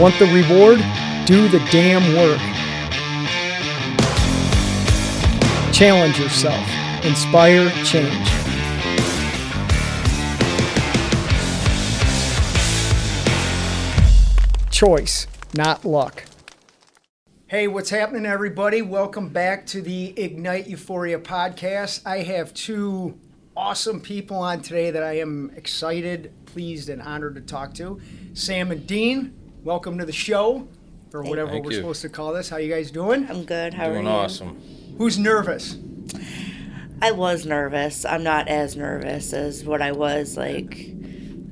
Want the reward? Do the damn work. Challenge yourself. Inspire change. Choice, not luck. Hey, what's happening, everybody? Welcome back to the Ignite Euphoria podcast. I have two awesome people on today that I am excited, pleased, and honored to talk to. Sam and Dean, welcome to the show, or whatever we're you. supposed to call this. How you guys doing? I'm good. How Doing are you? Doing? Awesome. Who's nervous? I was nervous. I'm not as nervous as what I was. Like,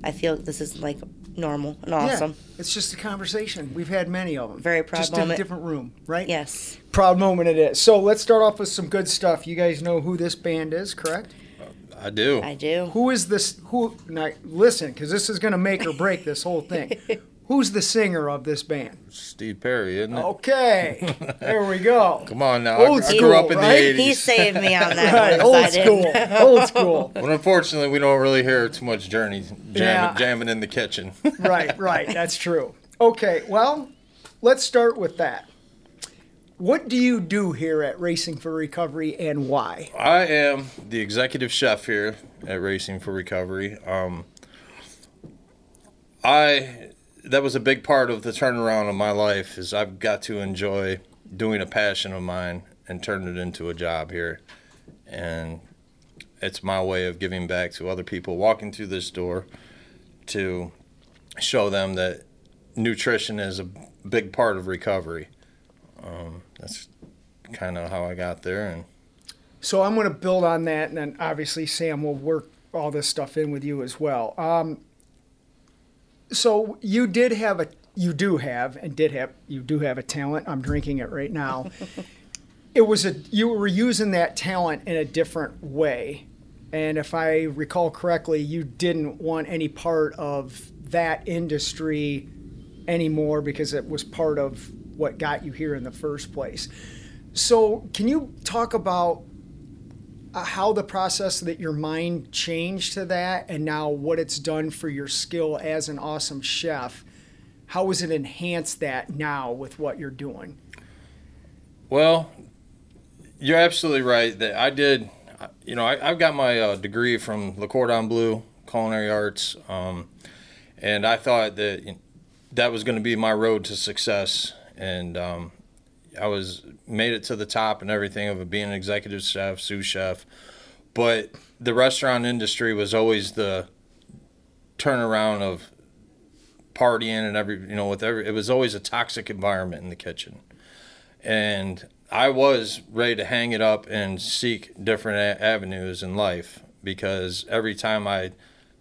I feel this is like normal and awesome. Yeah, it's just a conversation. We've had many of them. Very proud just in a moment. different room, right? Yes. Proud moment it is. So let's start off with some good stuff. You guys know who this band is, correct? Uh, I do. I do. Who is this? Who? Now, listen, because this is going to make or break this whole thing. Who's the singer of this band? Steve Perry, isn't it? Okay, there we go. Come on now. Old I grew up school, in right? the He saved me on that Right, old school, old school. But unfortunately, we don't really hear too much Journey jamming, Yeah. jamming in the kitchen. Right, right. That's true. Okay, well, let's start with that. What do you do here at Racing for Recovery and why? I am the executive chef here at Racing for Recovery. Um, I that was a big part of the turnaround of my life is I've got to enjoy doing a passion of mine and turn it into a job here, and it's my way of giving back to other people walking through this door to show them that nutrition is a big part of recovery. Um, that's kind of how I got there, and So I'm going to build on that, and then obviously Sam will work all this stuff in with you as well. Um, so you did have a, you do have, and did have, you do have a talent. I'm drinking it right now. it was a, you were using that talent in a different way, and if I recall correctly, you didn't want any part of that industry anymore because it was part of what got you here in the first place. So, can you talk about how the process that your mind changed to that and now what it's done for your skill as an awesome chef? How has it enhanced that now with what you're doing? Well, you're absolutely right that I did. You know, I, I've got my uh, degree from Le Cordon Bleu Culinary Arts, um, and I thought that that was going to be my road to success. And um, I was made it to the top and everything of being an executive chef, sous chef. But the restaurant industry was always the turnaround of partying and every you know with every it was always a toxic environment in the kitchen and I was ready to hang it up and seek different a- avenues in life because every time I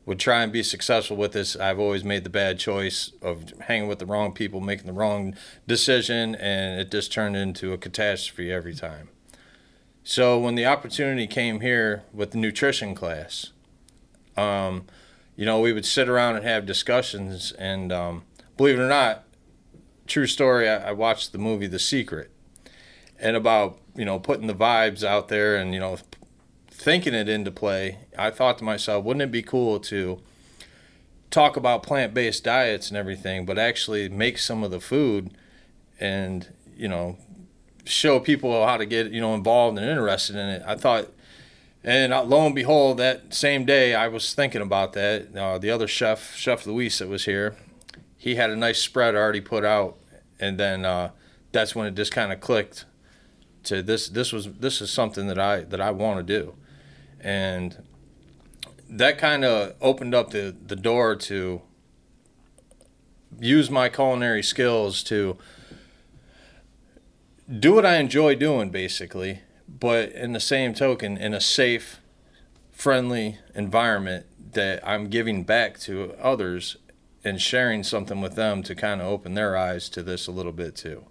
would try and be successful with this, I've always made the bad choice of hanging with the wrong people, making the wrong decision, and it just turned into a catastrophe every time. So when the opportunity came here with the nutrition class, um, you know, we would sit around and have discussions, and um, believe it or not, true story, I, I watched the movie The Secret and about you know putting the vibes out there and you know thinking it into play i thought to myself wouldn't it be cool to talk about plant-based diets and everything but actually make some of the food and you know show people how to get you know involved and interested in it? I thought and lo and behold that same day i was thinking about that uh, the other chef chef luis that was here he had a nice spread already put out and then uh, that's when it just kind of clicked to this this was this is something that I that I want to do, and that kind of opened up the the door to use my culinary skills to do what I enjoy doing basically, but in the same token in a safe, friendly environment that I'm giving back to others and sharing something with them to kind of open their eyes to this a little bit too.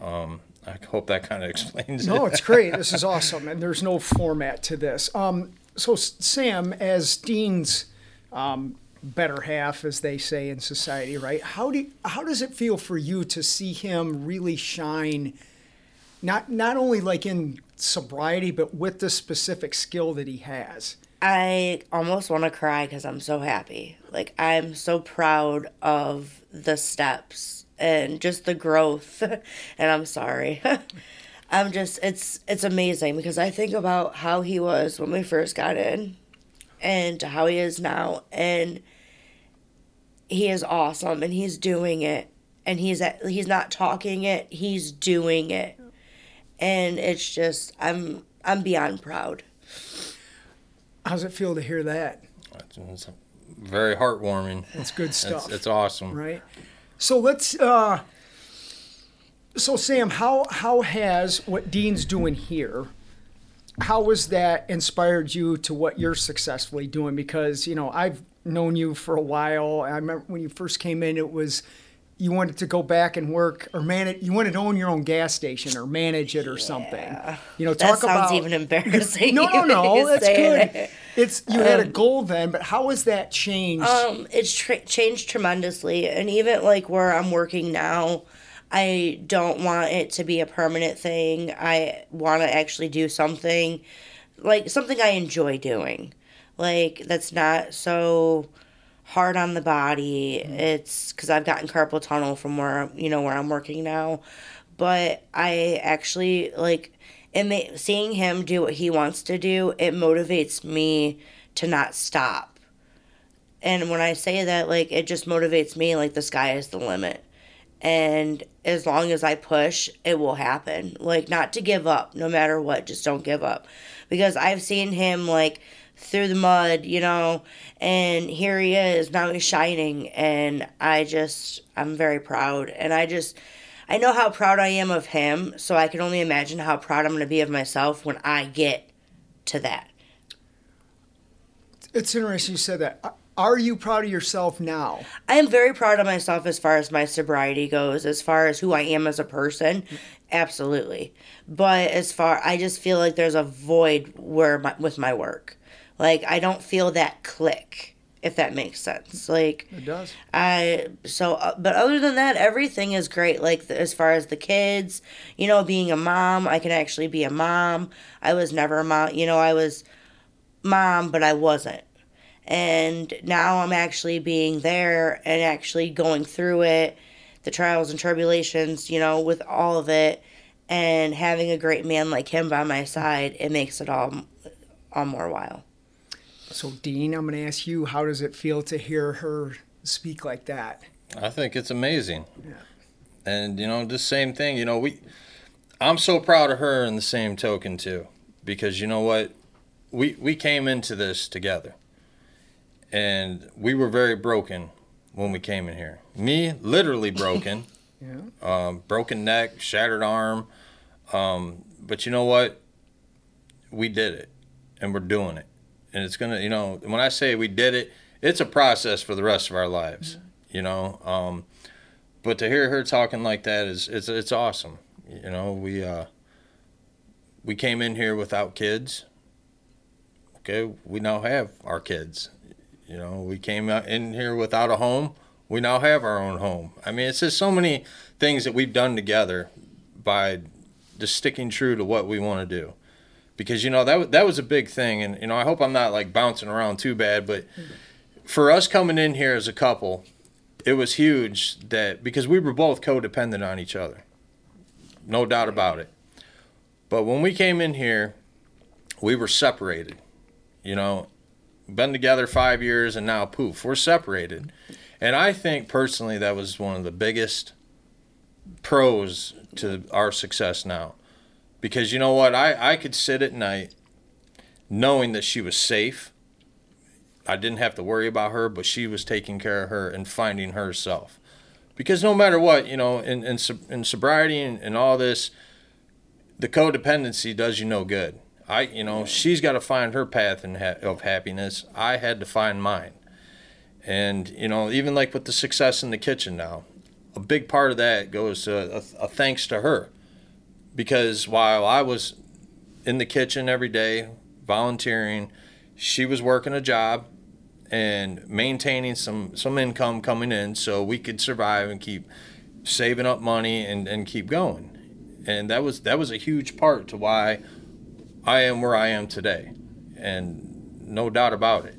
Um, I hope that kind of explains No, it. No, it's great. This is awesome, and there's no format to this. Um, so, Sam, as Dean's um, better half, as they say in society, right? How do how does it feel for you to see him really shine? Not not only like in sobriety, but with the specific skill that he has. I almost want to cry because I'm so happy. Like, I'm so proud of the steps and just the growth. and I'm sorry. I'm just it's it's amazing because I think about how he was when we first got in and how he is now and he is awesome and he's doing it and he's at, he's not talking it, he's doing it. And it's just I'm I'm beyond proud. How's it feel to hear that? It's very heartwarming. It's good stuff. It's, it's awesome. Right. So let's. Uh, so Sam, how how has what Dean's doing here? How has that inspired you to what you're successfully doing? Because you know I've known you for a while. I remember when you first came in, it was you wanted to go back and work or manage. You wanted to own your own gas station or manage it or something. You know, talk about that sounds about even embarrassing. no, no, no. That's good. it. It's you had a goal then, but how has that changed? Um, it's tra- changed tremendously, and even like where I'm working now, I don't want it to be a permanent thing. I want to actually do something, like something I enjoy doing, like that's not so hard on the body. It's because I've gotten carpal tunnel from where you know where I'm working now, but I actually like Ma- seeing him do what he wants to do, it motivates me to not stop. And when I say that, like it just motivates me. Like the sky is the limit, and as long as I push, it will happen. Like not to give up, no matter what. Just don't give up, because I've seen him like through the mud, you know, and here he is. Now he's shining, and I just I'm very proud, and I just. I know how proud I am of him, so I can only imagine how proud I'm going to be of myself when I get to that. it's interesting you said that. Are you proud of yourself now? I am very proud of myself as far as my sobriety goes, as far as who I am as a person. Absolutely. But as far I just feel like there's a void where my, with my work. Like I don't feel that click, if that makes sense. Like It does. I so uh, but other than that everything is great like the, as far as the kids, you know, being a mom, I can actually be a mom. I was never a mom, you know, I was mom, but I wasn't and now I'm actually being there and actually going through it, the trials and tribulations, you know, with all of it, and having a great man like him by my side, it makes it all all more while. So, Dean, I'm going to ask you, how does it feel to hear her speak like that? I think it's amazing. Yeah. And you know, the same thing, you know, we I'm so proud of her in the same token too. Because you know what? We we came into this together. And we were very broken when we came in here. Me, literally broken. Yeah. um, broken neck, shattered arm. Um, but you know what? We did it, and we're doing it, and it's gonna. You know, when I say we did it, it's a process for the rest of our lives. You know, um, but to hear her talking like that is it's it's awesome. You know, we uh, we came in here without kids. Okay, we now have our kids. You know, we came in here without a home. We now have our own home. I mean, it's just so many things that we've done together by just sticking true to what we want to do. Because you know that that was a big thing, and you know I hope I'm not like bouncing around too bad, but for us coming in here as a couple, it was huge that because we were both codependent on each other, no doubt about it. But when we came in here, we were separated. You know, been together five years, and now poof, we're separated. And I think personally that was one of the biggest pros to our success now. Because you know what? I, I could sit at night knowing that she was safe. I didn't have to worry about her, but she was taking care of her and finding herself. Because no matter what, you know, in, in, in sobriety and, and all this, the codependency does you no good. I, you know, she's got to find her path in ha- of happiness. I had to find mine. And, you know, even like with the success in the kitchen now, a big part of that goes to a, a thanks to her. Because while I was in the kitchen every day, volunteering, she was working a job and maintaining some, some income coming in so we could survive and keep saving up money and, and keep going. And that was that was a huge part to why I am where I am today. And no doubt about it.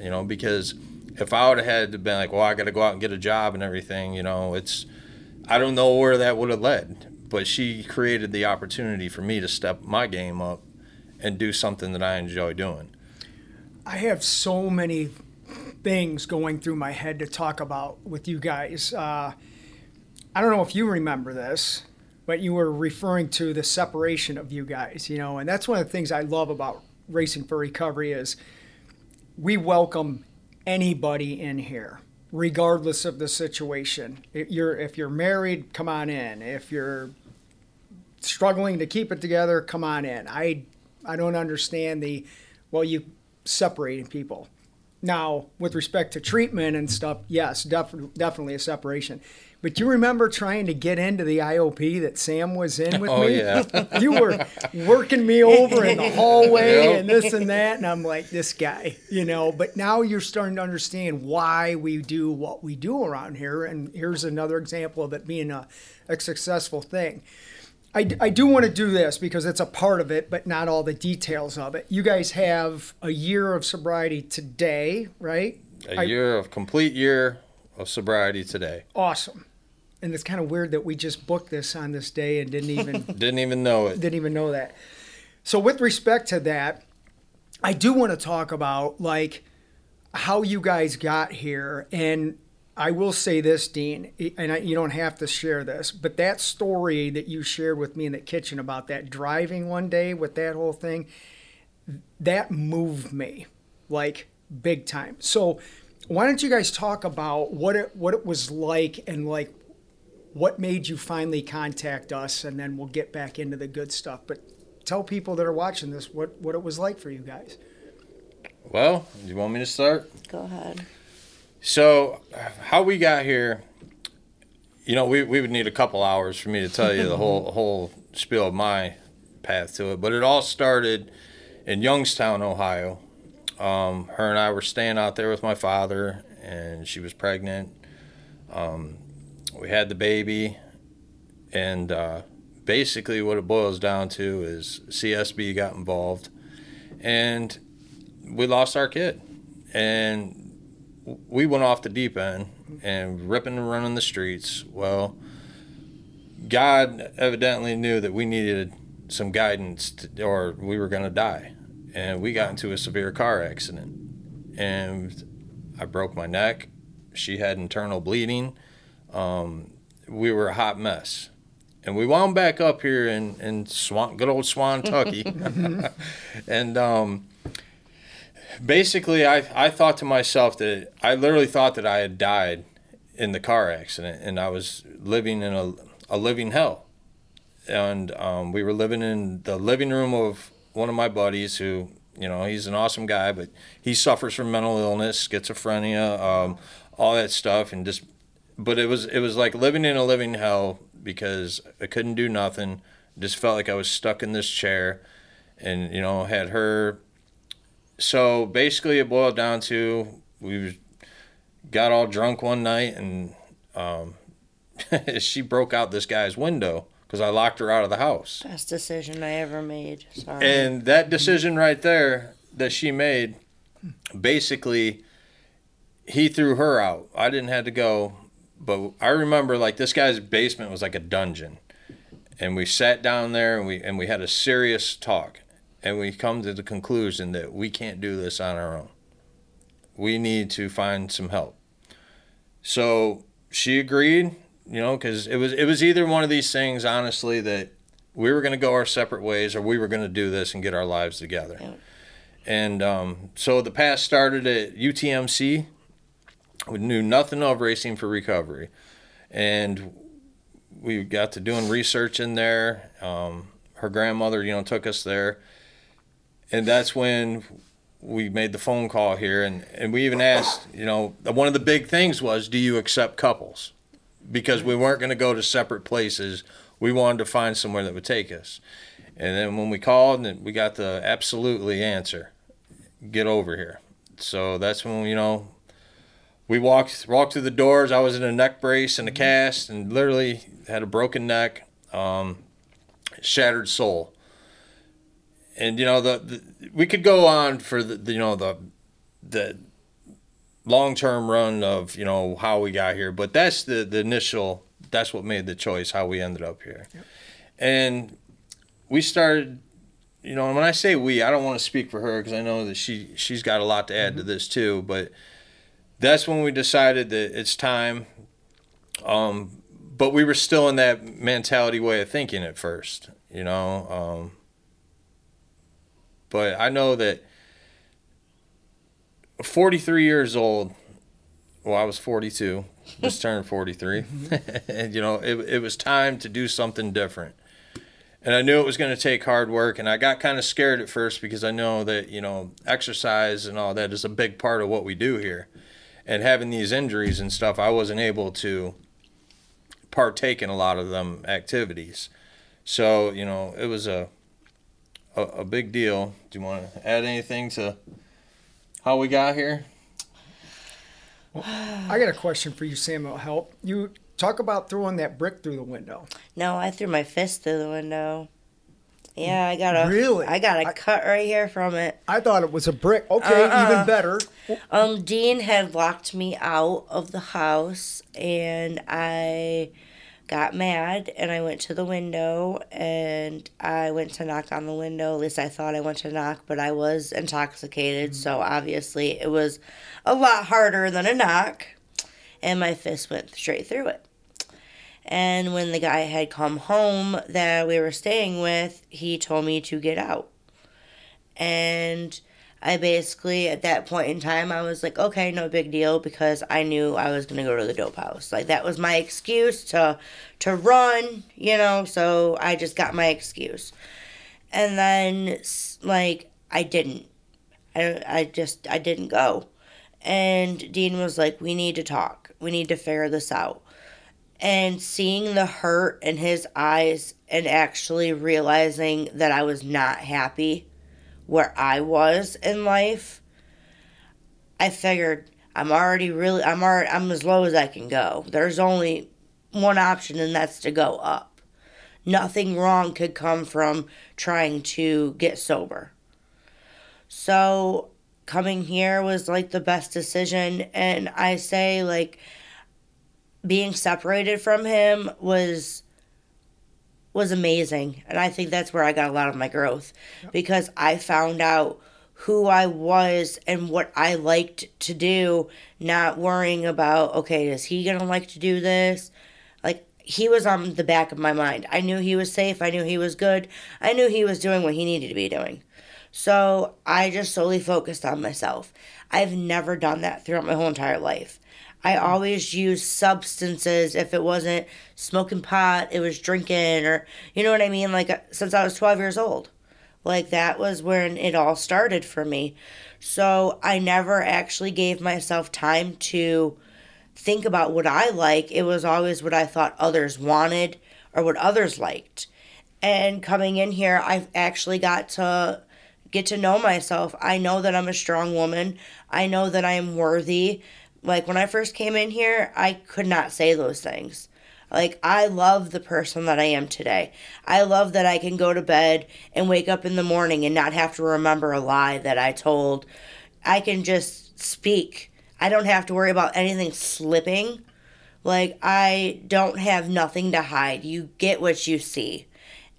You know, because if I would have had to been like, well, I got to go out and get a job and everything, you know, it's I don't know where that would have led. But she created the opportunity for me to step my game up and do something that I enjoy doing. I have so many things going through my head to talk about with you guys. Uh, I don't know if you remember this, but you were referring to the separation of you guys, you know, and that's one of the things I love about Racing for Recovery is we welcome anybody in here, regardless of the situation. If you're if you're married, come on in. If you're struggling to keep it together, come on in. I I don't understand the well you separating people. Now, with respect to treatment and stuff, yes, def- definitely a separation. But you remember trying to get into the IOP that Sam was in with Oh, me? yeah. you were working me over in the hallway Yep. and this and that, and I'm like, this guy, you know. But now you're starting to understand why we do what we do around here, and here's another example of it being a, a successful thing. I, I do want to do this because it's a part of it, but not all the details of it. You guys have a year of sobriety today, right? A I- year of complete year of sobriety today. Awesome. And it's kind of weird that we just booked this on this day and didn't even Didn't even know it. didn't even know that. So with respect to that, I do want to talk about like how you guys got here and I will say this, Dean, and I, you don't have to share this, but that story that you shared with me in the kitchen about that driving one day with that whole thing, that moved me like big time. So, why don't you guys talk about what it what it was like and like what made you finally contact us, and then we'll get back into the good stuff. But tell people that are watching this what what it was like for you guys. Well, do you want me to start? Go ahead. So, how we got here, you know, we, we would need a couple hours for me to tell you the whole whole spiel of my path to it. But it all started in Youngstown, Ohio. Um, her and I were staying out there with my father, and she was pregnant. Um, we had the baby, and uh, basically, what it boils down to is CSB got involved, and we lost our kid. And we went off the deep end and ripping and running the streets. Well, God evidently knew that we needed some guidance, to, or we were going to die. And we got into a severe car accident. And I broke my neck. She had internal bleeding. Um, we were a hot mess. And we wound back up here in, in Swan, good old Swantucky. and um, basically I, I thought to myself that I literally thought that I had died in the car accident and I was living in a, a living hell. And um, we were living in the living room of one of my buddies who, you know, he's an awesome guy, but he suffers from mental illness, schizophrenia, um, all that stuff. And just, but it was, it was like living in a living hell because I couldn't do nothing. Just felt like I was stuck in this chair and, you know, had her so basically it boiled down to we got all drunk one night and um, she broke out this guy's window because I locked her out of the house. Best decision I ever made. Sorry. And that decision right there that she made, basically, he threw her out. I didn't have to go, but I remember like this guy's basement was like a dungeon, and we sat down there and we and we had a serious talk, and we come to the conclusion that we can't do this on our own. We need to find some help. So she agreed, you know, because it was it was either one of these things, honestly, that we were going to go our separate ways or we were going to do this and get our lives together. Yeah. And um, so the path started at UTMC. We knew nothing of racing for recovery. And we got to doing research in there. Um, her grandmother, you know, took us there. And that's when we made the phone call here. And, and we even asked, you know, one of the big things was, do you accept couples? Because we weren't going to go to separate places. We wanted to find somewhere that would take us. And then when we called, and we got the absolutely answer get over here. So that's when, you know, we walked walked through the doors. I was in a neck brace and a cast, and literally had a broken neck, um, shattered soul. And you know the, the we could go on for the, the you know the the long term run of you know how we got here, but that's the the initial. That's what made the choice how we ended up here, and we started. You know, and when I say we, I don't want to speak for her because I know that she she's got a lot to add to this too. But that's when we decided that it's time. Um, but we were still in that mentality way of thinking at first, you know. Um, but I know that 43 years old. Well, I was 42. Just turned 43. Mm-hmm. and you know, it it was time to do something different. And I knew it was going to take hard work, and I got kind of scared at first because I know that you know exercise and all that is a big part of what we do here. And having these injuries and stuff, I wasn't able to partake in a lot of them activities. So you know, it was a a, a big deal. Do you want to add anything to how we got here? I got a question for you, Samuel. Help you talk about throwing that brick through the window. No, I threw my fist through the window. Yeah, I got a Really? I got a I- cut right here from it. I thought it was a brick. Okay, Uh-uh. even better. Um, Dean had locked me out of the house, and I got mad, and I went to the window, and I went to knock on the window. At least I thought I went to knock, but I was intoxicated, mm-hmm. so obviously it was a lot harder than a knock, and my fist went straight through it. And when the guy had come home that we were staying with, he told me to get out. And I basically, at that point in time, I was like, okay, no big deal, because I knew I was gonna go to the dope house. Like that was my excuse to to run, you know. So I just got my excuse, and then like I didn't. I I just I didn't go, and Dean was like, we need to talk. We need to figure this out. And seeing the hurt in his eyes and actually realizing that I was not happy where I was in life, I figured I'm already really I'm already I'm as low as I can go. There's only one option and that's to go up. Nothing wrong could come from trying to get sober. So coming here was like the best decision and I say like being separated from him was was amazing. And i think that's where i got a lot of my growth because i found out who i was and what i liked to do not worrying about okay is he gonna like to do this? Like he was on the back of my mind. I knew he was safe. I knew he was good. I knew he was doing what he needed to be doing. So i just solely focused on myself. I've never done that throughout my whole entire life I always used substances if it wasn't smoking pot, it was drinking, or you know what I mean? Like uh, since I was 12 years old. Like that was when it all started for me. So I never actually gave myself time to think about what I like. It was always what I thought others wanted or what others liked. And coming in here, I've actually got to get to know myself. I know that I'm a strong woman. I know that I am worthy like when I first came in here, I could not say those things. Like I love the person that I am today. I love that I can go to bed and wake up in the morning and not have to remember a lie that I told. I can just speak. I don't have to worry about anything slipping. Like I don't have nothing to hide. You get what you see.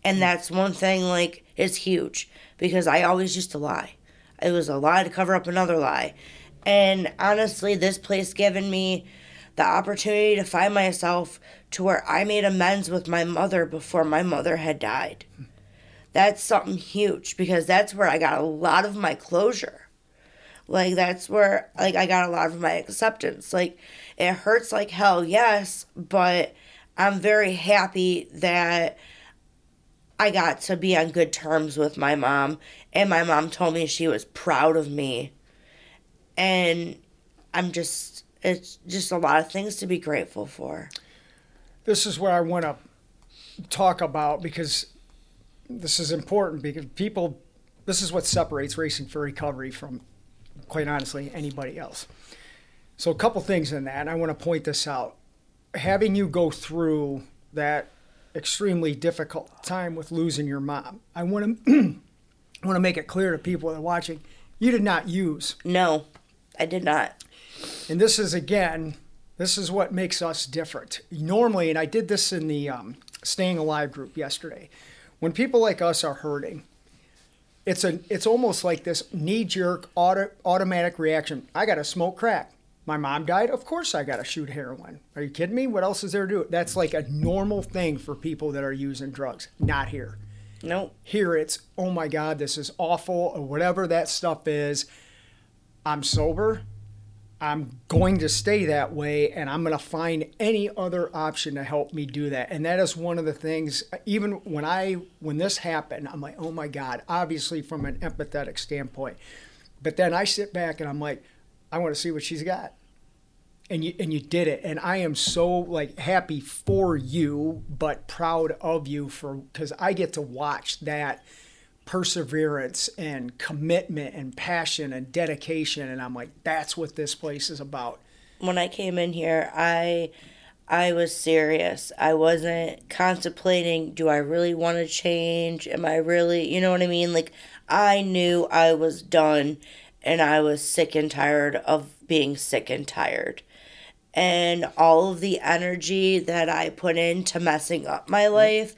And that's one thing like is huge because I always used to lie. It was a lie to cover up another lie. And honestly, this place given me the opportunity to find myself to where I made amends with my mother before my mother had died. That's something huge because that's where I got a lot of my closure. Like that's where like I got a lot of my acceptance. Like it hurts like hell, yes, but I'm very happy that I got to be on good terms with my mom and my mom told me she was proud of me and I'm just it's just a lot of things to be grateful for. This is what I want to talk about because this is important because people, this is what separates Racing for Recovery from, quite honestly, anybody else. So, a couple things in that, and I want to point this out. Having you go through that extremely difficult time with losing your mom, I want to want to make it clear to people that are watching, you did not use. No, I did not. And this is again, this is what makes us different. Normally, and I did this in the um, Staying Alive group yesterday. When people like us are hurting, it's a it's almost like this knee jerk auto, automatic reaction. I got to smoke crack. My mom died. Of course, I got to shoot heroin. Are you kidding me? What else is there to do? That's like a normal thing for people that are using drugs. Not here. Nope. Here it's, oh my God, this is awful, or whatever that stuff is. I'm sober. I'm going to stay that way, and I'm going to find any other option to help me do that. And that is one of the things. Even when I when this happened, I'm like, oh my God. Obviously, from an empathetic standpoint, but then I sit back and I'm like, I want to see what she's got. And you and you did it, and I am so like happy for you, but proud of you for because I get to watch that perseverance and commitment and passion and dedication and I'm like that's what this place is about. When I came in here, I I was serious. I wasn't contemplating, do I really want to change? Am I really, you know what I mean? Like I knew I was done and I was sick and tired of being sick and tired. And all of the energy that I put into messing up my life,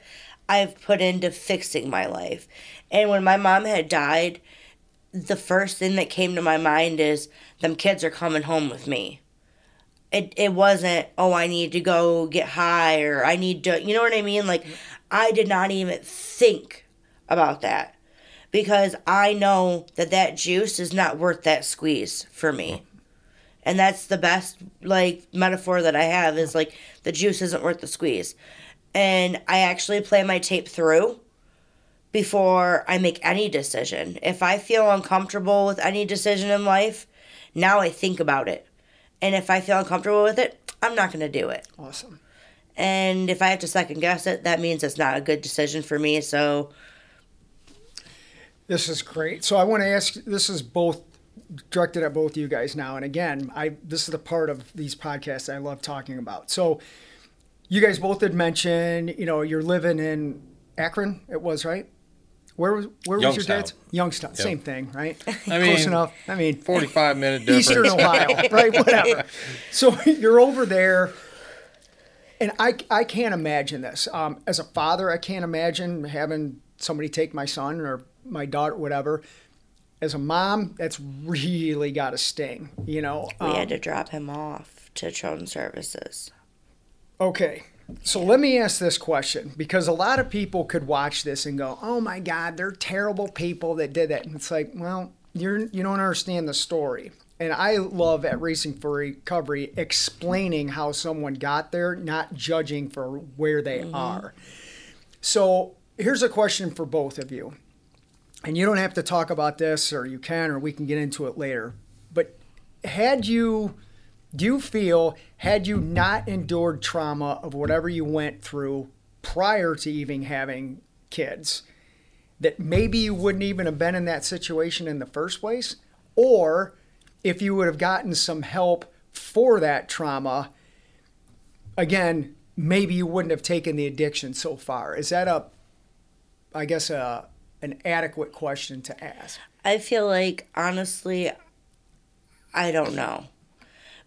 I've put into fixing my life. And when my mom had died, the first thing that came to my mind is them kids are coming home with me. It it wasn't, oh, I need to go get high or I need to, you know what I mean? Like I did not even think about that because I know that that juice is not worth that squeeze for me. And that's the best like metaphor that I have is like the juice isn't worth the squeeze. And I actually play my tape through before I make any decision. If I feel uncomfortable with any decision in life, now I think about it. And if I feel uncomfortable with it, I'm not going to do it. Awesome. And if I have to second guess it, that means it's not a good decision for me. So This is great. So I want to ask this is both directed at both you guys now and again, I this is the part of these podcasts I love talking about. So you guys both did mention, you know, you're living in Akron, it was, right? Where was where was your Youngstown. dad's? Youngstown, same thing, right? I Close enough. I mean, 45 minute difference. Eastern Ohio, right? Whatever. So you're over there, and I, I can't imagine this. Um, as a father, I can't imagine having somebody take my son or my daughter, whatever. As a mom, that's really got to sting, you know. we Um, had to drop him off to Children's Services. Okay. So let me ask this question because a lot of people could watch this and go, "Oh my God, they're terrible people that did it." And it's like, well, you're you don't understand the story. And I love at Racing for Recovery explaining how someone got there, not judging for where they mm-hmm. are. So here's a question for both of you. And you don't have to talk about this, or you can, or we can get into it later. But had you do you feel had you not endured trauma of whatever you went through prior to even having kids that maybe you wouldn't even have been in that situation in the first place? Or if you would have gotten some help for that trauma again maybe you wouldn't have taken the addiction so far. Is that a i guess a an adequate question to ask? I feel like honestly, I don't know.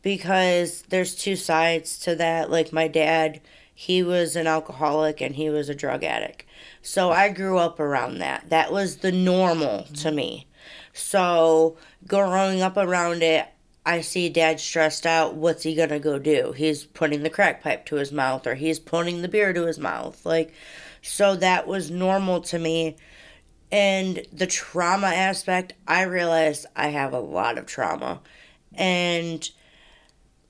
Because there's two sides to that. Like my dad, he was an alcoholic and he was a drug addict. So I grew up around that. That was the normal to me. So growing up around it, I see dad stressed out. What's he gonna go do? He's putting the crack pipe to his mouth or he's putting the beer to his mouth. Like, so that was normal to me. And the trauma aspect, I realized I have a lot of trauma. And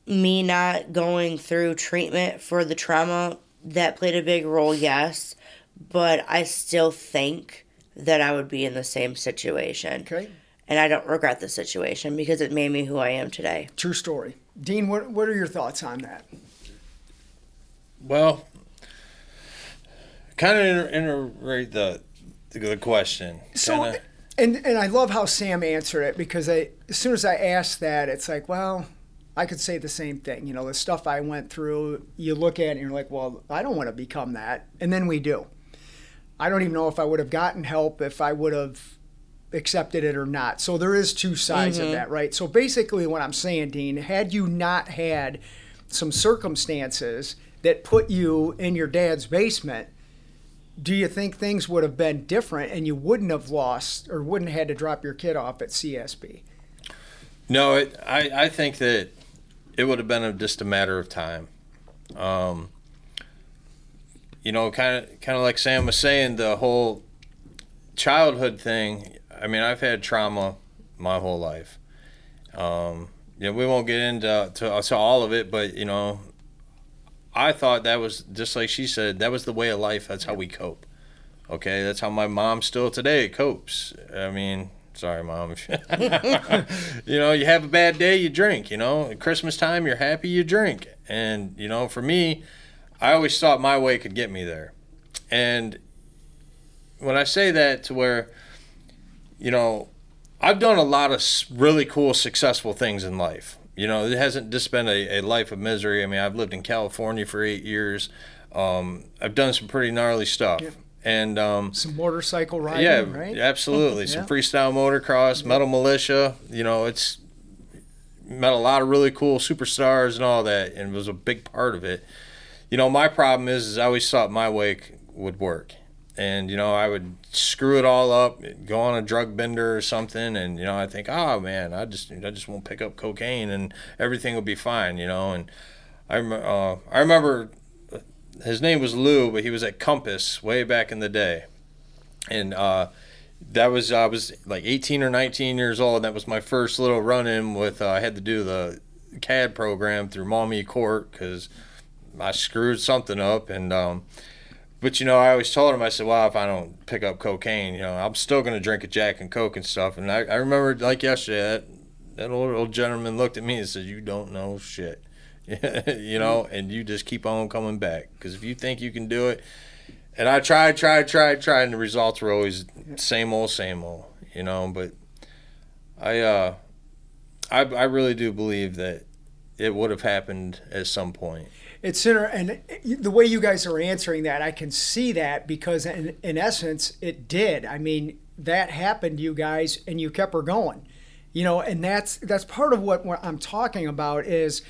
me not going through treatment for the trauma, that played a big role, yes. But I still think that I would be in the same situation. okay And I don't regret the situation because it made me who I am today. true story dean what, what are your thoughts on that Well, kind of iterate the, the the question. So, Kinda- and and I love how Sam answered it because I, as soon as I asked that, it's like, well, I could say the same thing. You know, the stuff I went through, you look at it and you're like, well, I don't want to become that, and then we do. I don't even know if I would have gotten help if I would have accepted it or not. So there is two sides of mm-hmm. that, right? So basically, what I'm saying, Dean, had you not had some circumstances that put you in your dad's basement, do you think things would have been different and you wouldn't have lost or wouldn't have had to drop your kid off at CSB? No, it, I, I think that it would have been a, just a matter of time. Um, you know, kind of kind of like Sam was saying, the whole childhood thing. I mean, I've had trauma my whole life. Um, we won't get into to, to all of it, but you know, I thought that was just like she said. That was the way of life. That's how we cope. Okay, that's how my mom still today copes. I mean, sorry, mom. you know, you have a bad day, you drink. You know, at Christmas time, you're happy, you drink. And you know, for me, I always thought my way could get me there. And when I say that, to where, you know, I've done a lot of really cool, successful things in life. You know, it hasn't just been a, a life of misery. I mean, I've lived in California for eight years. Um, I've done some pretty gnarly stuff. And um, Some motorcycle riding, yeah, right? absolutely. Some freestyle motocross, Metal Mulisha. You know, it's met a lot of really cool superstars and all that, and was a big part of it. You know, my problem is, is I always thought my way c- would work, and you know, I would screw it all up, go on a drug bender or something, and you know, I think, oh man, I just, I just won't pick up cocaine, and everything will be fine. You know, and I, uh, I remember his name was Lou, but he was at Compass way back in the day, and uh, that was I was like 18 or 19 years old. And that was my first little run-in with. Uh, I had to do the CAD program through Maumee Court because I screwed something up, and um, but you know I always told him I said, well, if I don't pick up cocaine, you know, I'm still gonna drink a Jack and Coke and stuff. And I, I remember like yesterday that that old old gentleman looked at me and said, you don't know shit. you know, and you just keep on coming back because if you think you can do it, and I tried, tried, tried, tried, and the results were always same old, same old. You know, but I, uh, I, I really do believe that it would have happened at some point. It's inter- and the way you guys are answering that, I can see that because in, in essence, it did. I mean, that happened to you guys, and you kept her going, you know. And that's that's part of what, what I'm talking about is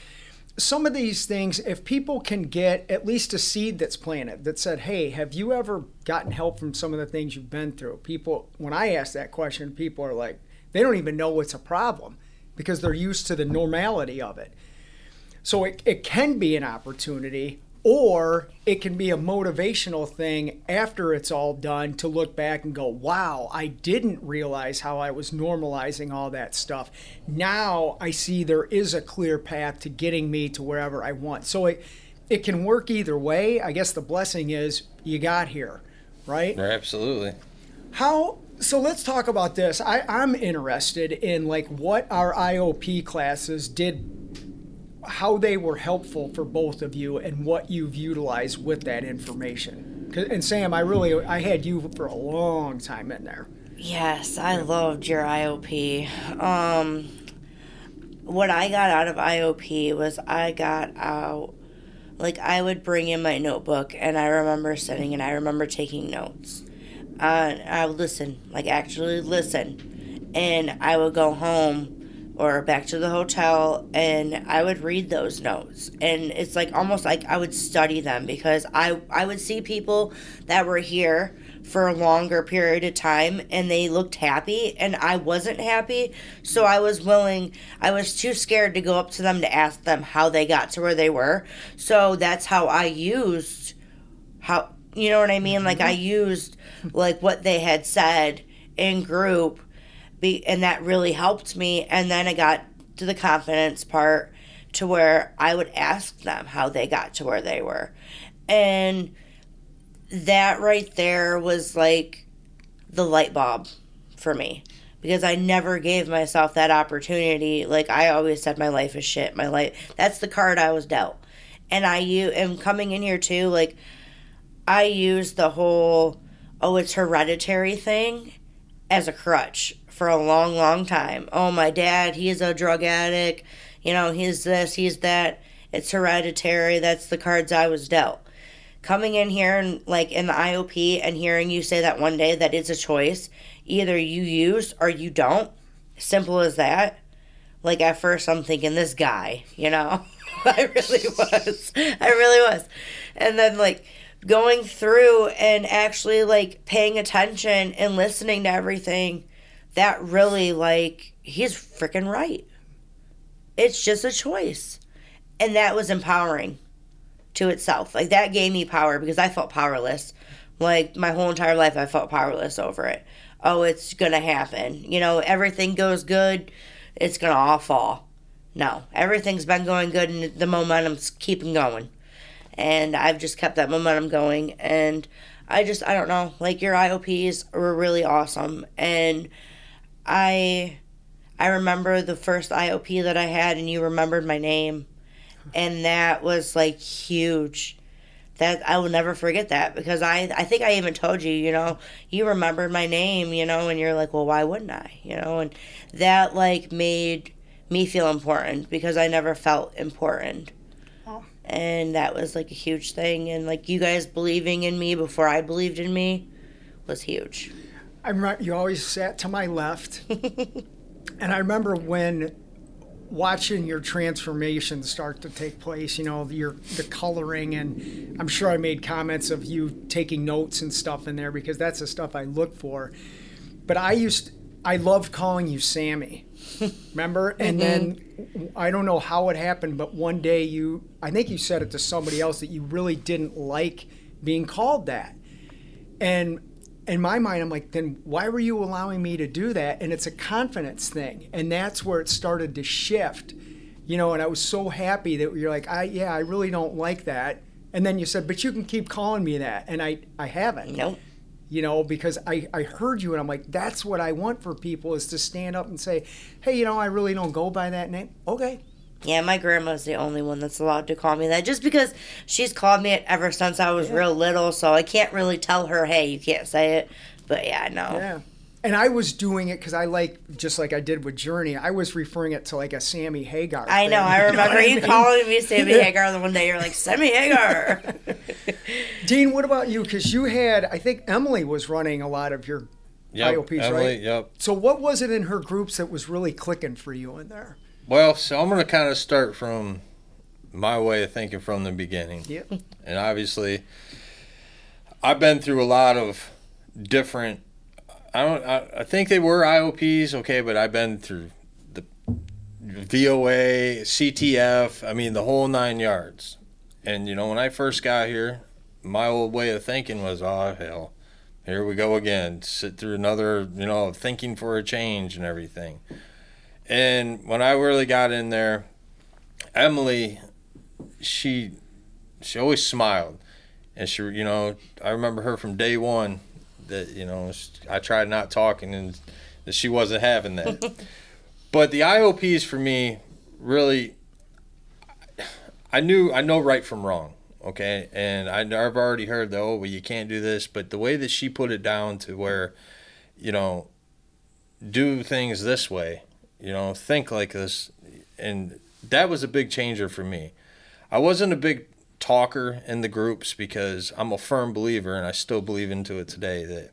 some of these things. If people can get at least a seed that's planted that said, "Hey, have you ever gotten help from some of the things you've been through?" People, when I ask that question, people are like, they don't even know it's a problem because they're used to the normality of it. So it, it can be an opportunity, or it can be a motivational thing after it's all done to look back and go, wow, I didn't realize how I was normalizing all that stuff. Now I see there is a clear path to getting me to wherever I want. So it, it can work either way. I guess the blessing is you got here, right? Absolutely. How so let's talk about this. I, I'm interested in like what our IOP classes did how they were helpful for both of you and what you've utilized with that information. And Sam, I really I had you for a long time in there. Yes, I loved your IOP. Um, what I got out of IOP was I got out, like, I would bring in my notebook and I remember sitting and I remember taking notes. Uh, I would listen, like, actually listen. And I would go home or back to the hotel and I would read those notes. And it's like almost like I would study them because I, I would see people that were here for a longer period of time and they looked happy and I wasn't happy. So I was willing, I was too scared to go up to them to ask them how they got to where they were. So that's how I used how, you know what I mean? Like mm-hmm. I used like what they had said in group be, and that really helped me. And then I got to the confidence part to where I would ask them how they got to where they were. And that right there was like the light bulb for me because I never gave myself that opportunity. Like I always said, my life is shit. My life, that's the card I was dealt. And I you am coming in here too, like I use the whole, oh, it's hereditary thing as a crutch for a long, long time. Oh, my dad, he's a drug addict. You know, he's this, he's that. It's hereditary. That's the cards I was dealt. Coming in here and like in the IOP and hearing you say that one day that it's a choice, either you use or you don't. Simple as that. Like at first, I'm thinking this guy, you know. I really was. I really was. And then like going through and actually like paying attention and listening to everything, that really like he's freaking right. It's just a choice. And that was empowering to itself. Like that gave me power because I felt powerless. Like my whole entire life I felt powerless over it. Oh, it's going to happen. You know, everything goes good, it's going to all fall. No, everything's been going good and the momentum's keeping going. And I've just kept that momentum going and I just I don't know, like your IOPs were really awesome and I I remember the first IOP that I had and you remembered my name and that was like huge that I will never forget that because I I think I even told you, you know, you remembered my name, you know, and you're like, well, why wouldn't I, you know, and that like made me feel important because I never felt important. Oh. And that was like a huge thing and like you guys believing in me before I believed in me was huge. I remember you always sat to my left, and I remember when watching your transformation start to take place. You know, your the coloring, and I'm sure I made comments of you taking notes and stuff in there because that's the stuff I look for. But I used, I loved calling you Sammy. Remember? And mm-hmm. then I don't know how it happened, but one day you, I think you said it to somebody else that you really didn't like being called that. And in my mind, I'm like, then why were you allowing me to do that? And it's a confidence thing. And that's where it started to shift, you know. And I was so happy that you're like, I, yeah, I really don't like that. And then you said, but you can keep calling me that. And I, I haven't. Nope. You know, because I, I heard you and I'm like, that's what I want for people is to stand up and say, hey, you know, I really don't go by that name. Okay. Yeah, my grandma's the only one that's allowed to call me that just because she's called me it ever since I was real little, so I can't really tell her, hey, you can't say it. But yeah, no. Yeah. And I was doing it because I like, just like I did with Journey, I was referring it to like a Sammy Hagar. I know, thing, I you remember what I you mean? calling me Sammy Hagar the one day. You're like, Sammy Hagar. Dean, what about you? Because you had, I think Emily was running a lot of your Yep, IOPs, Emily, right? Yep. So what was it in her groups that was really clicking for you in there? Well, so I'm going to kind of start from my way of thinking from the beginning. Yeah. And obviously, I've been through a lot of different. I don't. I, I think they were IOPs, okay, but I've been through the VOA, CTF. I mean, the whole nine yards. And you know, when I first got here, my old way of thinking was, "Oh hell, here we go again. Sit through another, you know, thinking for a change and everything." And when I really got in there, Emily, she she always smiled, and she, you know, I remember her from day one. That you know, I tried not talking, and that she wasn't having that. but the IOPs for me really, I knew I know right from wrong. Okay, and I, I've already heard that oh, well, you can't do this, but the way that she put it down to where, you know, do things this way, you know, think like this, and that was a big changer for me. I wasn't a big talker in the groups because I'm a firm believer, and I still believe into it today that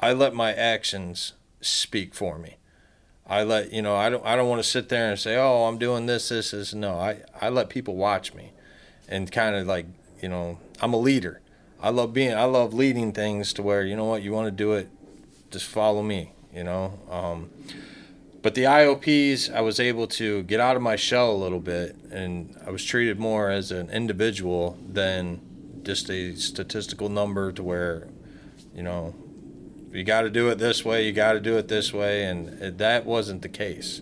I let my actions speak for me. I let you know I don't I don't want to sit there and say oh I'm doing this this this no I I let people watch me, and kind of like you know I'm a leader. I love being I love leading things to where you know what you want to do it, just follow me. You know. Um, but the IOPs, I was able to get out of my shell a little bit, and I was treated more as an individual than just a statistical number to where, you know, you got to do it this way, you got to do it this way, and it, that wasn't the case.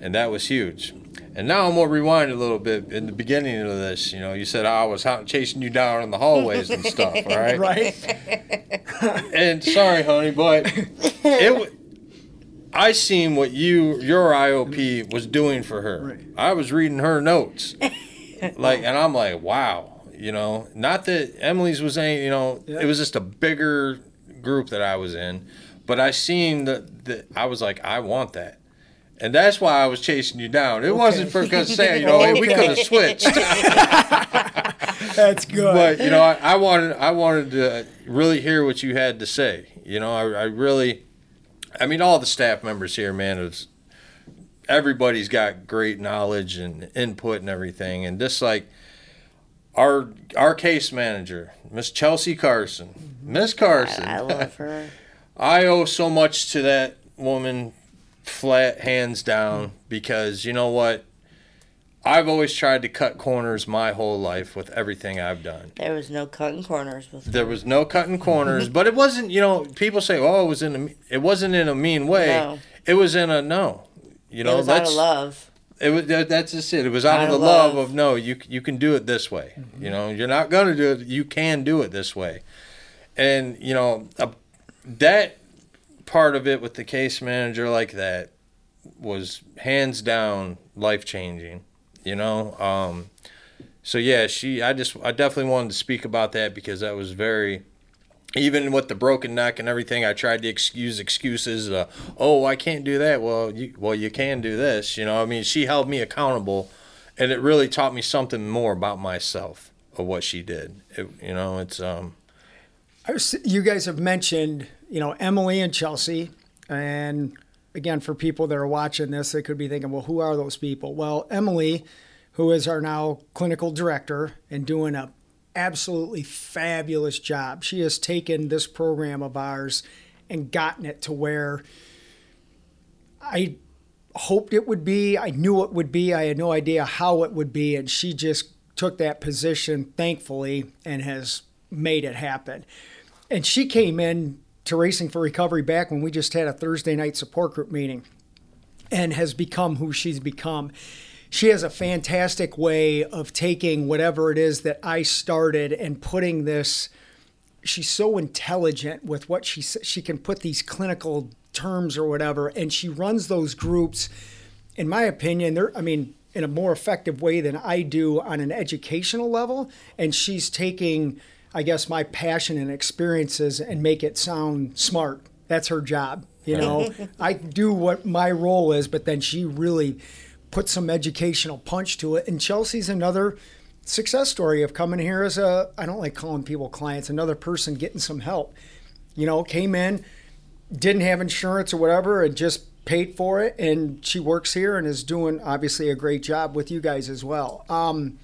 And that was huge. And now I'm going to rewind a little bit. In the beginning of this, you know, you said ah, I was chasing you down in the hallways and stuff, all right? Right? and sorry, honey, but it. I seen what you your IOP was doing for her. Right. I was reading her notes, like, and I'm like, wow, you know, not that Emily's was any, you know, Yeah. it was just a bigger group that I was in, but I seen that that I was like, I want that. And that's why I was chasing you down. It wasn't for because saying, you know, hey, we could have switched. That's good. but you know, I, I wanted I wanted to really hear what you had to say. You know, I, I really I mean, all the staff members here, man, is everybody's got great knowledge and input and everything. And just like our our case manager, Miss Chelsea Carson, mm-hmm. Miss Carson, I, I love her. I owe so much to that woman, flat hands down, mm-hmm. because you know what? I've always tried to cut corners my whole life with everything I've done. There was no cutting corners with There was no cutting corners, but it wasn't. You know, people say, "Oh, it was in a," it wasn't in a mean way. No. It was in a no. You know, it was out of love. It was that, that's just it. It was out, of the love. of no, you you can do it this way. You know, you're not gonna do it. You can do it this way, and you know uh, that part of it with the case manager like that was hands down life changing. You know, um, so yeah, she. I just I definitely wanted to speak about that because that was very even with the broken neck and everything, I tried to excuse excuses. Uh, oh, I can't do that. Well, you well you can do this. You know, I mean, she held me accountable, and it really taught me something more about myself of what she did. It, you know, it's um, you guys have mentioned, you know, Emily and Chelsea, and again, for people that are watching this, they could be thinking, well, who are those people? Well, Emily, who is our now clinical director and doing a absolutely fabulous job. She has taken this program of ours and gotten it to where I hoped it would be. I knew it would be. I had no idea how it would be, and she just took that position, thankfully, and has made it happen. And she came in to Racing for Recovery back when we just had a Thursday night support group meeting and has become who she's become. She has a fantastic way of taking whatever it is that I started and putting this. She's so intelligent with what she she can put these clinical terms or whatever, and she runs those groups. In my opinion, they're I mean in a more effective way than I do on an educational level, and she's taking I guess my passion and experiences and make it sound smart. That's her job. You know, I do what my role is, but then she really puts some educational punch to it. And Chelsea's another success story of coming here as a, I don't like calling people clients, another person getting some help. You know, came in, didn't have insurance or whatever, and just paid for it. And she works here and is doing obviously a great job with you guys as well. Um,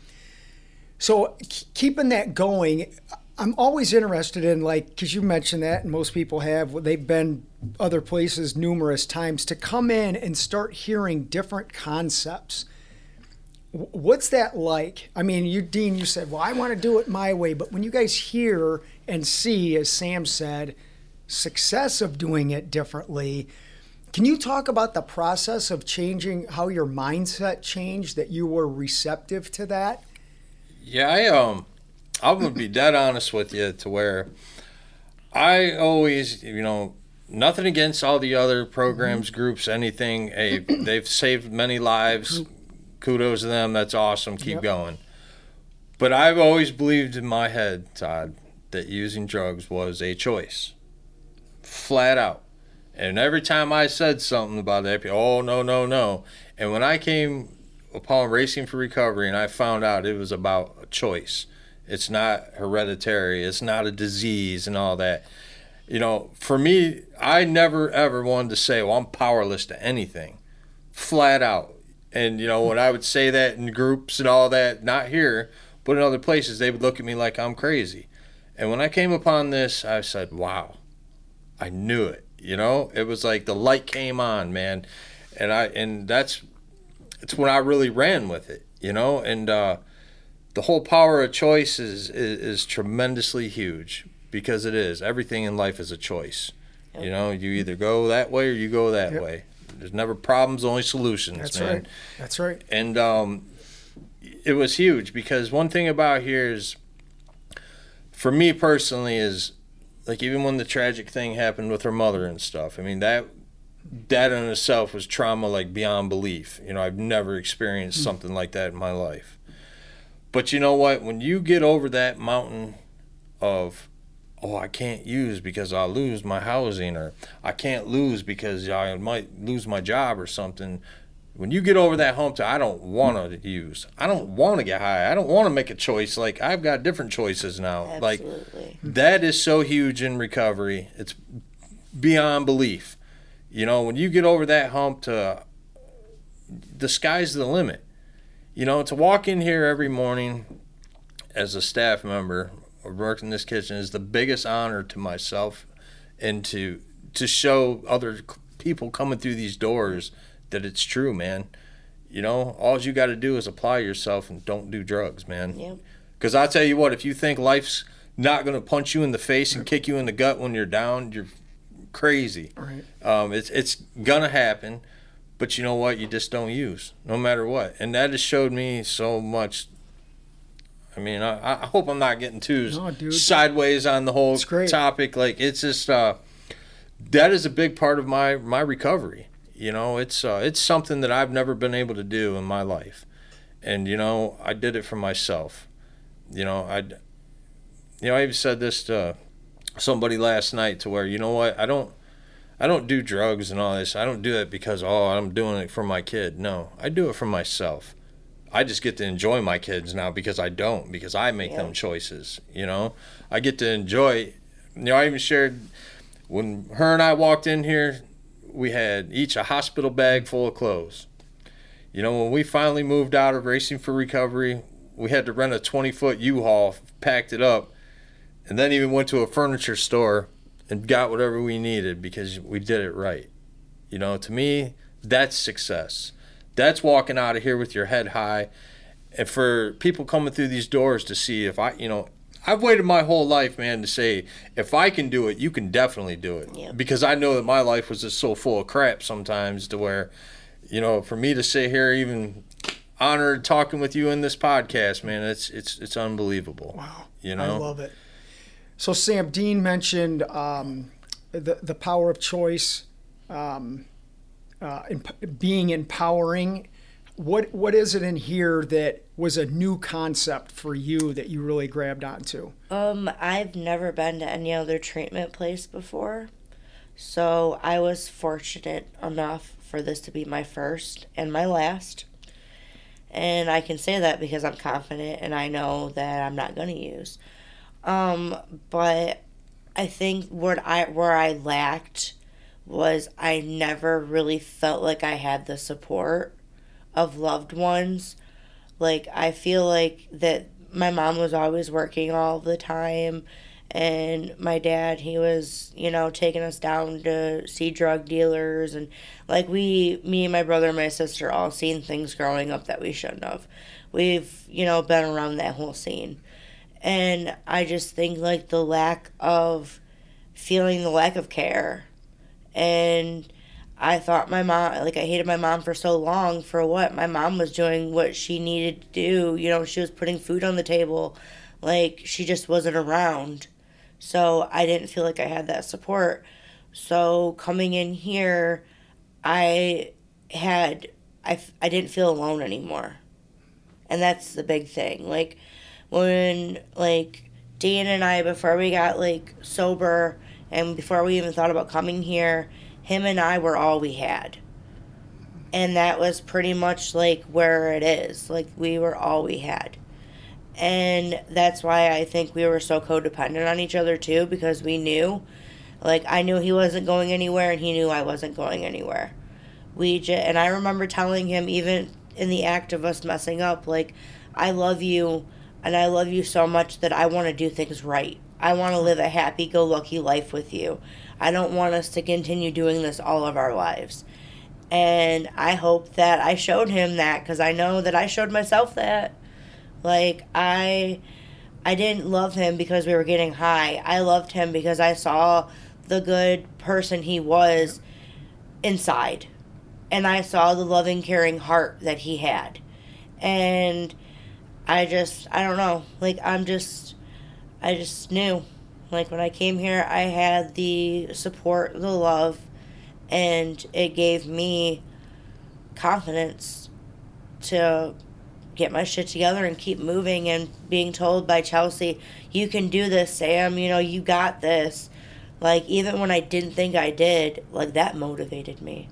so keeping that going, I'm always interested in like because you mentioned that, and most people have. They've been other places numerous times to come in and start hearing different concepts. What's that like? I mean, you, Dean, you said, "Well, I want to do it my way," but when you guys hear and see, as Sam said, success of doing it differently, can you talk about the process of changing how your mindset changed that you were receptive to that? Yeah, I um, I'm gonna be dead honest with you to where I always, you know, nothing against all the other programs, groups, anything. Hey, they've saved many lives. Kudos to them. That's awesome. Keep Yep. going. But I've always believed in my head, Todd, that using drugs was a choice. Flat out. And every time I said something about that, people, oh, no, no, no. And when I came upon Racing for Recovery and I found out it was about a choice, it's not hereditary, it's not a disease and all that. You know, for me, I never ever wanted to say, well, I'm powerless to anything. Flat out. And, you know, when I would say that in groups and all that, not here, but in other places, they would look at me like I'm crazy. And when I came upon this, I said, wow, I knew it. You know, it was like the light came on, man. And I, and that's, it's when I really ran with it, you know, and, uh, the whole power of choice is, is, is tremendously huge because it is. Everything in life is a choice. You know, you either go that way or you go that Yep. way. There's never problems, only solutions, That's man right. That's right. and um, it was huge because one thing about here is, for me personally, is like even when the tragic thing happened with her mother and stuff. I mean that that in itself was trauma like beyond belief. You know, I've never experienced something like that in my life. But you know what? When you get over that mountain of oh, I can't use because I'll lose my housing, or I can't lose because I might lose my job or something. When you get over that hump to I don't want to use, I don't want to get high, I don't want to make a choice. Like I've got different choices now. Like that is so huge in recovery. It's beyond belief. You know, when you get over that hump to the sky's the limit. You know, to walk in here every morning as a staff member or work in this kitchen is the biggest honor to myself and to to show other people coming through these doors that it's true, man. You know, all you got to do is apply yourself and don't do drugs, man. Yep. Because I'll tell you what, if you think life's not going to punch you in the face and kick you in the gut when you're down, you're crazy. Right. Um, it's it's gonna happen, but you know what? You just don't use, no matter what. And that has showed me so much. I mean, I, I hope I'm not getting too No, sideways on the whole topic. Like it's just uh, that is a big part of my my recovery. You know, it's uh, it's something that I've never been able to do in my life, and you know, I did it for myself. You know, I, you know, I even said this to somebody last night to where you know what I don't I don't do drugs and all this. I don't do it because oh I'm doing it for my kid. No, I do it for myself. I just get to enjoy my kids now because I don't because I make Yeah. them choices. You know, I get to enjoy. You know, I even shared when her and I walked in here. We had each a hospital bag full of clothes. You know, when we finally moved out of Racing for Recovery, we had to rent a 20 foot U-Haul, packed it up, and then even went to a furniture store and got whatever we needed because we did it right. You know, to me, that's success. That's walking out of here with your head high. And for people coming through these doors to see if I, you know, I've waited my whole life, man, to say if I can do it, you can definitely do it. Yeah. Because I know that my life was just so full of crap sometimes to where, you know, for me to sit here even honored talking with you in this podcast, man, it's it's it's unbelievable. Wow. You know. I love it. So Sam Dean mentioned um, the the power of choice, um, uh, emp- being empowering. What what is it in here that was a new concept for you that you really grabbed onto? Um, I've never been to any other treatment place before. So I was fortunate enough for this to be my first and my last. And I can say that because I'm confident and I know that I'm not going to use. Um, but I think what I where I lacked was I never really felt like I had the support of loved ones. Like I feel like that my mom was always working all the time and my dad he was you know taking us down to see drug dealers and like we me and my brother and my sister all seen things growing up that we shouldn't have we've you know been around that whole scene and i just think like the lack of feeling the lack of care and I thought my mom, like, I hated my mom for so long. For what? My mom was doing what she needed to do. You know, she was putting food on the table. Like, she just wasn't around. So I didn't feel like I had that support. So coming in here, I had, I, I didn't feel alone anymore. And that's the big thing. Like, when, like, Dan and I, before we got, like, sober and before we even thought about coming here, him and I were all we had. And that was pretty much like where it is. Like we were all we had. And that's why I think we were so codependent on each other too because we knew like I knew he wasn't going anywhere and he knew I wasn't going anywhere. We just and I remember telling him even in the act of us messing up like I love you and I love you so much that I want to do things right. I want to live a happy go lucky life with you. I don't want us to continue doing this all of our lives. And I hope that I showed him that because I know that I showed myself that. Like, I. I didn't love him because we were getting high. I loved him because I saw the good person he was inside. And I saw the loving, caring heart that he had. And I just, I don't know. Like, I'm just, I just knew. Like, when I came here, I had the support, the love, and it gave me confidence to get my shit together and keep moving and being told by Chelsea, you can do this, Sam, you know, you got this. Like, even when I didn't think I did, like, that motivated me.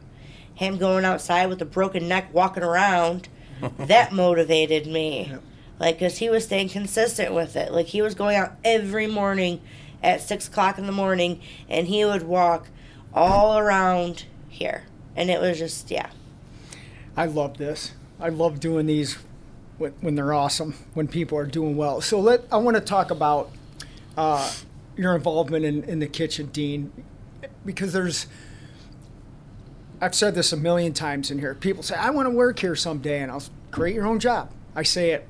Him going outside with a broken neck walking around, that motivated me. Yep. Like, because he was staying consistent with it. Like, he was going out every morning at 6 o'clock in the morning, and he would walk all around here. And it was just, yeah. I love this. I love doing these when, when they're awesome, when people are doing well. So let I want to talk about uh, your involvement in, in the kitchen, Dean, because there's. I've said this a million times in here. People say, "I want to work here someday," and I'll create your own job. I say it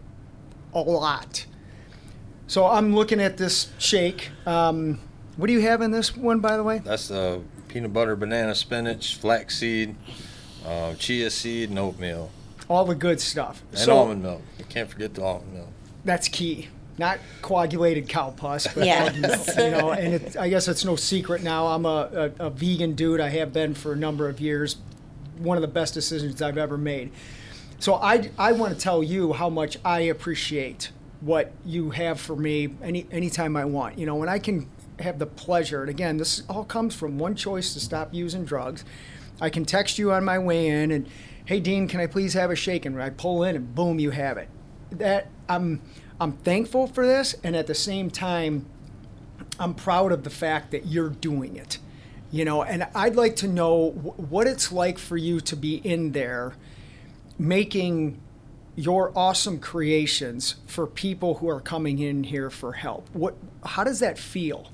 a lot. So I'm looking at this shake. Um, what do you have in this one, by the way? That's the peanut butter, banana, spinach, flaxseed, uh, chia seed, and oatmeal, All the good stuff. and so almond milk. You can't forget the almond milk. that's key. Not coagulated cow pus, but Yes. almond milk, you know. And it, I guess it's no secret now. I'm a, a, a vegan dude. I have been for a number of years. One of the best decisions I've ever made. So I, I want to tell you how much I appreciate what you have for me any anytime I want. You know, when I can have the pleasure, and again, this all comes from one choice to stop using drugs. I can text you on my way in and, hey Dean, can I please have a shake? And I pull in and boom, you have it. That I'm I'm thankful for this, and at the same time, I'm proud of the fact that you're doing it. You know, and I'd like to know wh- what it's like for you to be in there making your awesome creations for people who are coming in here for help. What how does that feel?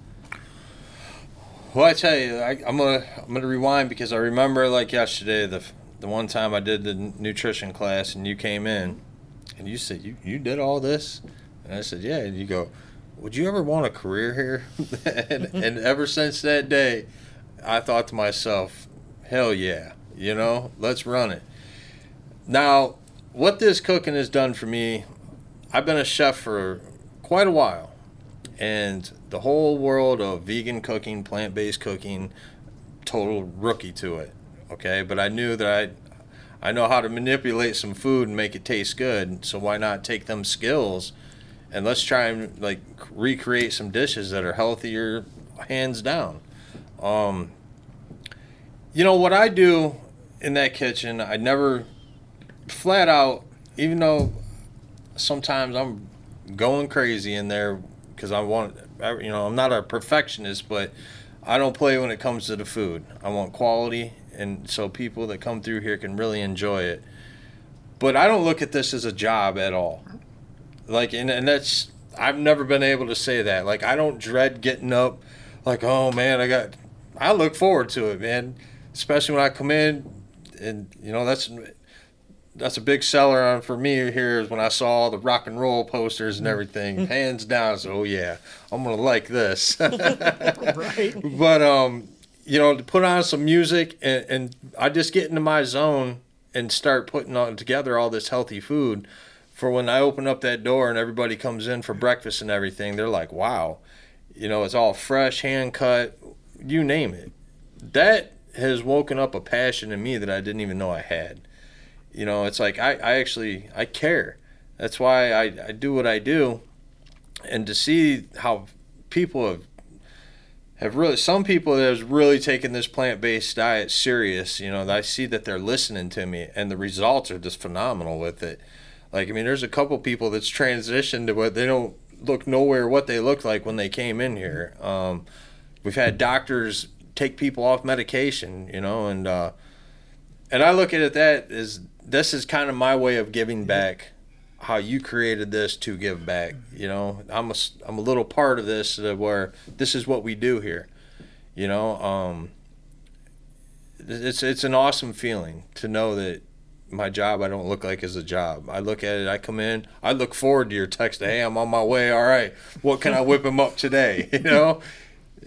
Well, I tell you, I, I'm gonna I'm gonna rewind because I remember like yesterday the the one time I did the nutrition class and you came in, and you said you you did all this, and I said yeah, and you go, would you ever want a career here? and, and ever since that day, I thought to myself, hell yeah, you know, let's run it. Now, what this cooking has done for me, I've been a chef for quite a while and the whole world of vegan cooking, plant based cooking, total rookie to it. Okay, but I knew that I, I know how to manipulate some food and make it taste good. So why not take them skills, and let's try and like recreate some dishes that are healthier, hands down. Um, you know what I do in that kitchen? I never flat out, even though sometimes I'm going crazy in there because I want, you know, I'm not a perfectionist, but I don't play when it comes to the food. I want quality, and so people that come through here can really enjoy it. But I don't look at this as a job at all. Like, and, and that's, I've never been able to say that. Like, I don't dread getting up, like, oh man, I got, I look forward to it, man. Especially when I come in, and, you know, that's, that's a big seller on for me here is when I saw all the rock and roll posters and everything. Hands down, so oh yeah, I'm gonna like this. Right. but um, you know, to put on some music and, and I just get into my zone and start putting on together all this healthy food for when I open up that door and everybody comes in for breakfast and everything. They're like, wow, you know, it's all fresh, hand cut, you name it. That has woken up a passion in me that I didn't even know I had you know it's like i, I actually i care. That's why I, I do what i do. And to see how people have have really some people that really taken this plant-based diet serious you know i see that they're listening to me and the results are just phenomenal with it. Like i mean there's a couple people that's transitioned to what they don't look nowhere what they looked like when they came in here. Um, we've had doctors take people off medication you know and uh, and I look at it that as this is kind of my way of giving back how you created this to give back you know I'm a, I'm a little part of this where this is what we do here you know um, it's it's an awesome feeling to know that my job I don't look like is a job. I look at it, I come in, I look forward to your text, hey, I'm on my way, all right, what can I whip him up today? You know?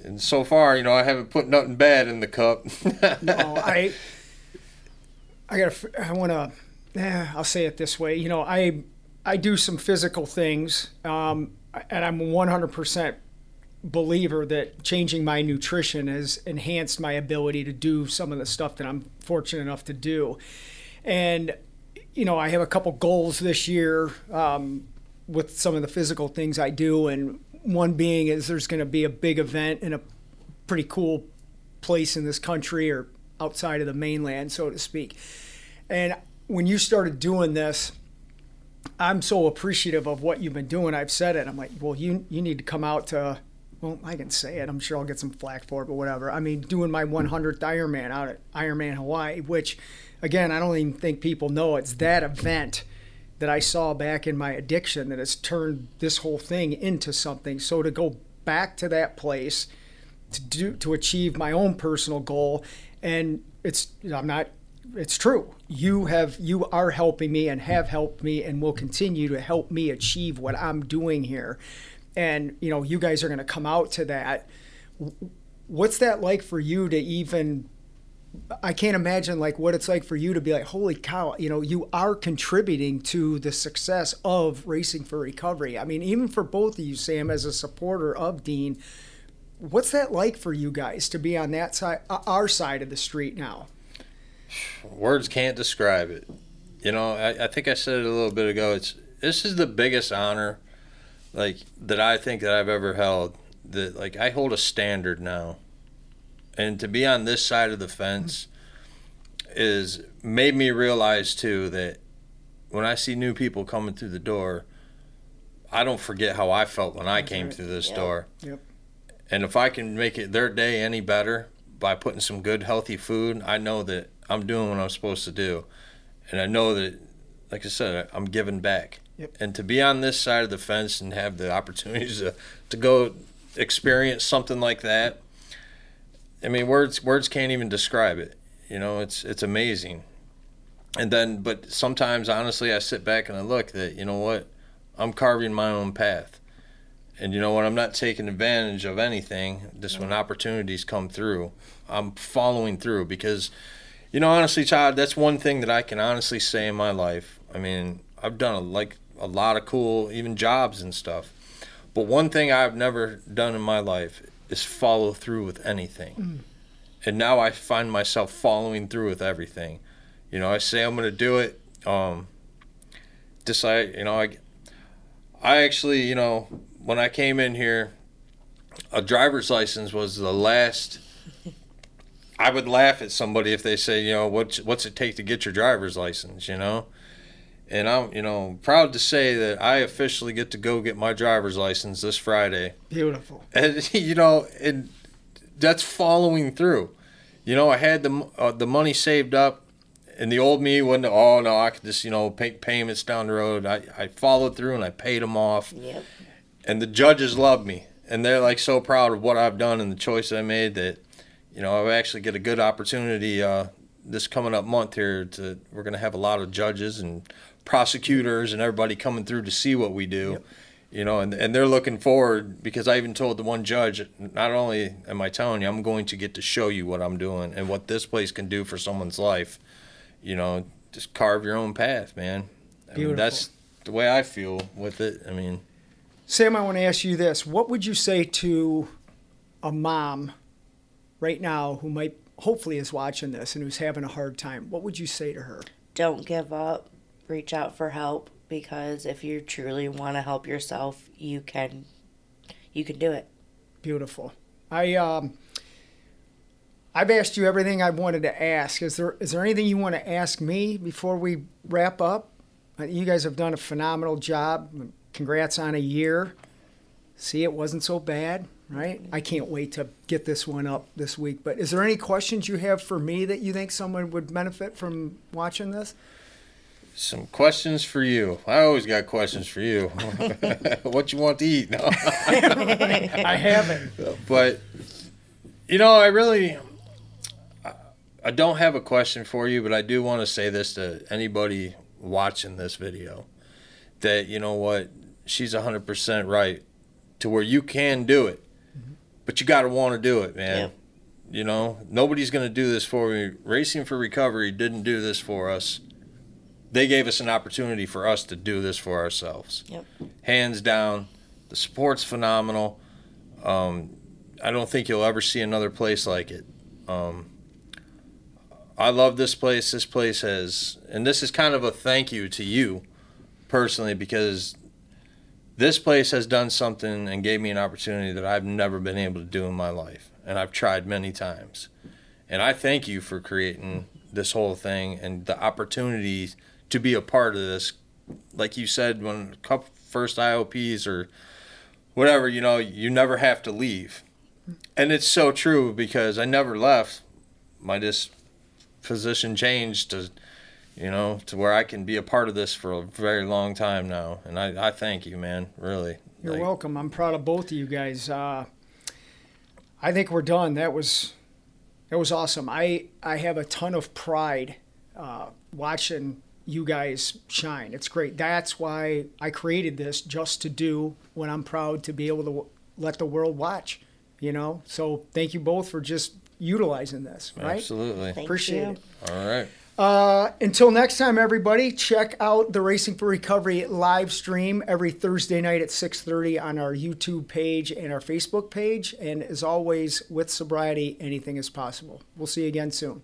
And so far, you know, I haven't put nothing bad in the cup. No, I I got I want to eh, I'll say it this way. You know, I I do some physical things um, and I'm 100% believer that changing my nutrition has enhanced my ability to do some of the stuff that I'm fortunate enough to do. And you know, I have a couple goals this year um, with some of the physical things I do, and one being is there's going to be a big event in a pretty cool place in this country or outside of the mainland, so to speak. And when you started doing this, I'm so appreciative of what you've been doing. I've said it. I'm like, well, you you need to come out to well, I can say it. I'm sure I'll get some flack for it, but whatever. I mean, doing my 100th Ironman out at Ironman Hawaii, which, again, I don't even think people know it's that event that I saw back in my addiction that has turned this whole thing into something. So to go back to that place to do to achieve my own personal goal, and it's I'm not. It's true. You have you are helping me and have helped me and will continue to help me achieve what I'm doing here and you know you guys are going to come out to that what's that like for you to even I can't imagine like what it's like for you to be like, holy cow, you know, you are contributing to the success of Racing for Recovery. I mean, even for both of you, Sam, as a supporter of Dean, what's that like for you guys to be on that side, uh, our side of the street now? Words can't describe it. You know, I, I think I said it a little bit ago. It's this is the biggest honor like that I think that I've ever held. That like I hold a standard now, and to be on this side of the fence is made me realize too that when I see new people coming through the door, I don't forget how I felt when I came through this door. Yep. And if I can make it their day any better by putting some good healthy food, I know that I'm doing what I'm supposed to do. And I know that like I said, I'm giving back. Yep. And to be on this side of the fence and have the opportunities to, to go experience something like that, I mean, words words can't even describe it. You know, it's it's amazing. And then, but sometimes, honestly, I sit back and I look that you know what, I'm carving my own path, and you know what, I'm not taking advantage of anything. Just when opportunities come through, I'm following through because, you know, honestly, Todd, that's one thing that I can honestly say in my life. I mean, I've done a, like a lot of cool even jobs and stuff. But one thing I've never done in my life is follow through with anything. Mm. And now I find myself following through with everything. You know, I say I'm going to do it. Um, decide, you know, I, I actually, you know, when I came in here, a driver's license was the last. I would laugh at somebody if they say, you know, what's what's it take to get your driver's license, you know? and I'm, you know, proud to say that I officially get to go get my driver's license this Friday. Beautiful. And you know, and that's following through. You know, I had the uh, the money saved up, and the old me wouldn't. Oh no, I could just you know pay payments down the road. I I followed through and I paid them off. Yep. And the judges love me, and they're like so proud of what I've done and the choice I made that, you know, I actually get a good opportunity. Uh, this coming up month here to we're going to have a lot of judges and prosecutors and everybody coming through to see what we do. Yep. You know, and, and they're looking forward because I even told the one judge, not only am I telling you, I'm going to get to show you what I'm doing and what this place can do for someone's life. You know, just carve your own path, man. I mean, that's the way I feel with it. I mean, Sam, I want to ask you this: What would you say to a mom right now who might hopefully is watching this and who's having a hard time? What would you say to her? Don't give up reach out for help because if you truly want to help yourself, you can you can do it. Beautiful. I um I've asked you everything I wanted to ask. Is there is there anything you want to ask me before we wrap up? You guys have done a phenomenal job. Congrats on a year. See, it wasn't so bad, right? I can't wait to get this one up this week. But is there any questions you have for me that you think someone would benefit from watching this? some questions for you. I always got questions for you. what you want to eat? No. I haven't. But you know, I really I don't have a question for you, but I do want to say this to anybody watching this video that you know what, she's 100% right to where you can do it. Mm-hmm. But you got to want to do it, man. Yeah. You know, nobody's going to do this for me. Racing for Recovery didn't do this for us they gave us an opportunity for us to do this for ourselves. Yep. Hands down, the support's phenomenal. Um, I don't think you'll ever see another place like it. Um, I love this place. This place has, and this is kind of a thank you to you personally because this place has done something and gave me an opportunity that I've never been able to do in my life. And I've tried many times. And I thank you for creating this whole thing and the opportunities to be a part of this. Like you said, when first IOPs or whatever, you know, you never have to leave. And it's so true because I never left. My disposition changed to, you know, to where I can be a part of this for a very long time now. And I, I thank you, man. Really. You're Like, welcome. I'm proud of both of you guys. Uh, I think we're done. That was that was awesome. I I have a ton of pride uh, watching you guys shine. It's great. That's why I created this just to do when I'm proud to be able to w- let the world watch. You know. So thank you both for just utilizing this. Right. Absolutely. Thank Appreciate you. it. All right. Uh, until next time, everybody, check out the Racing for Recovery live stream every Thursday night at 6:30 on our YouTube page and our Facebook page. And as always, with sobriety, anything is possible. We'll see you again soon.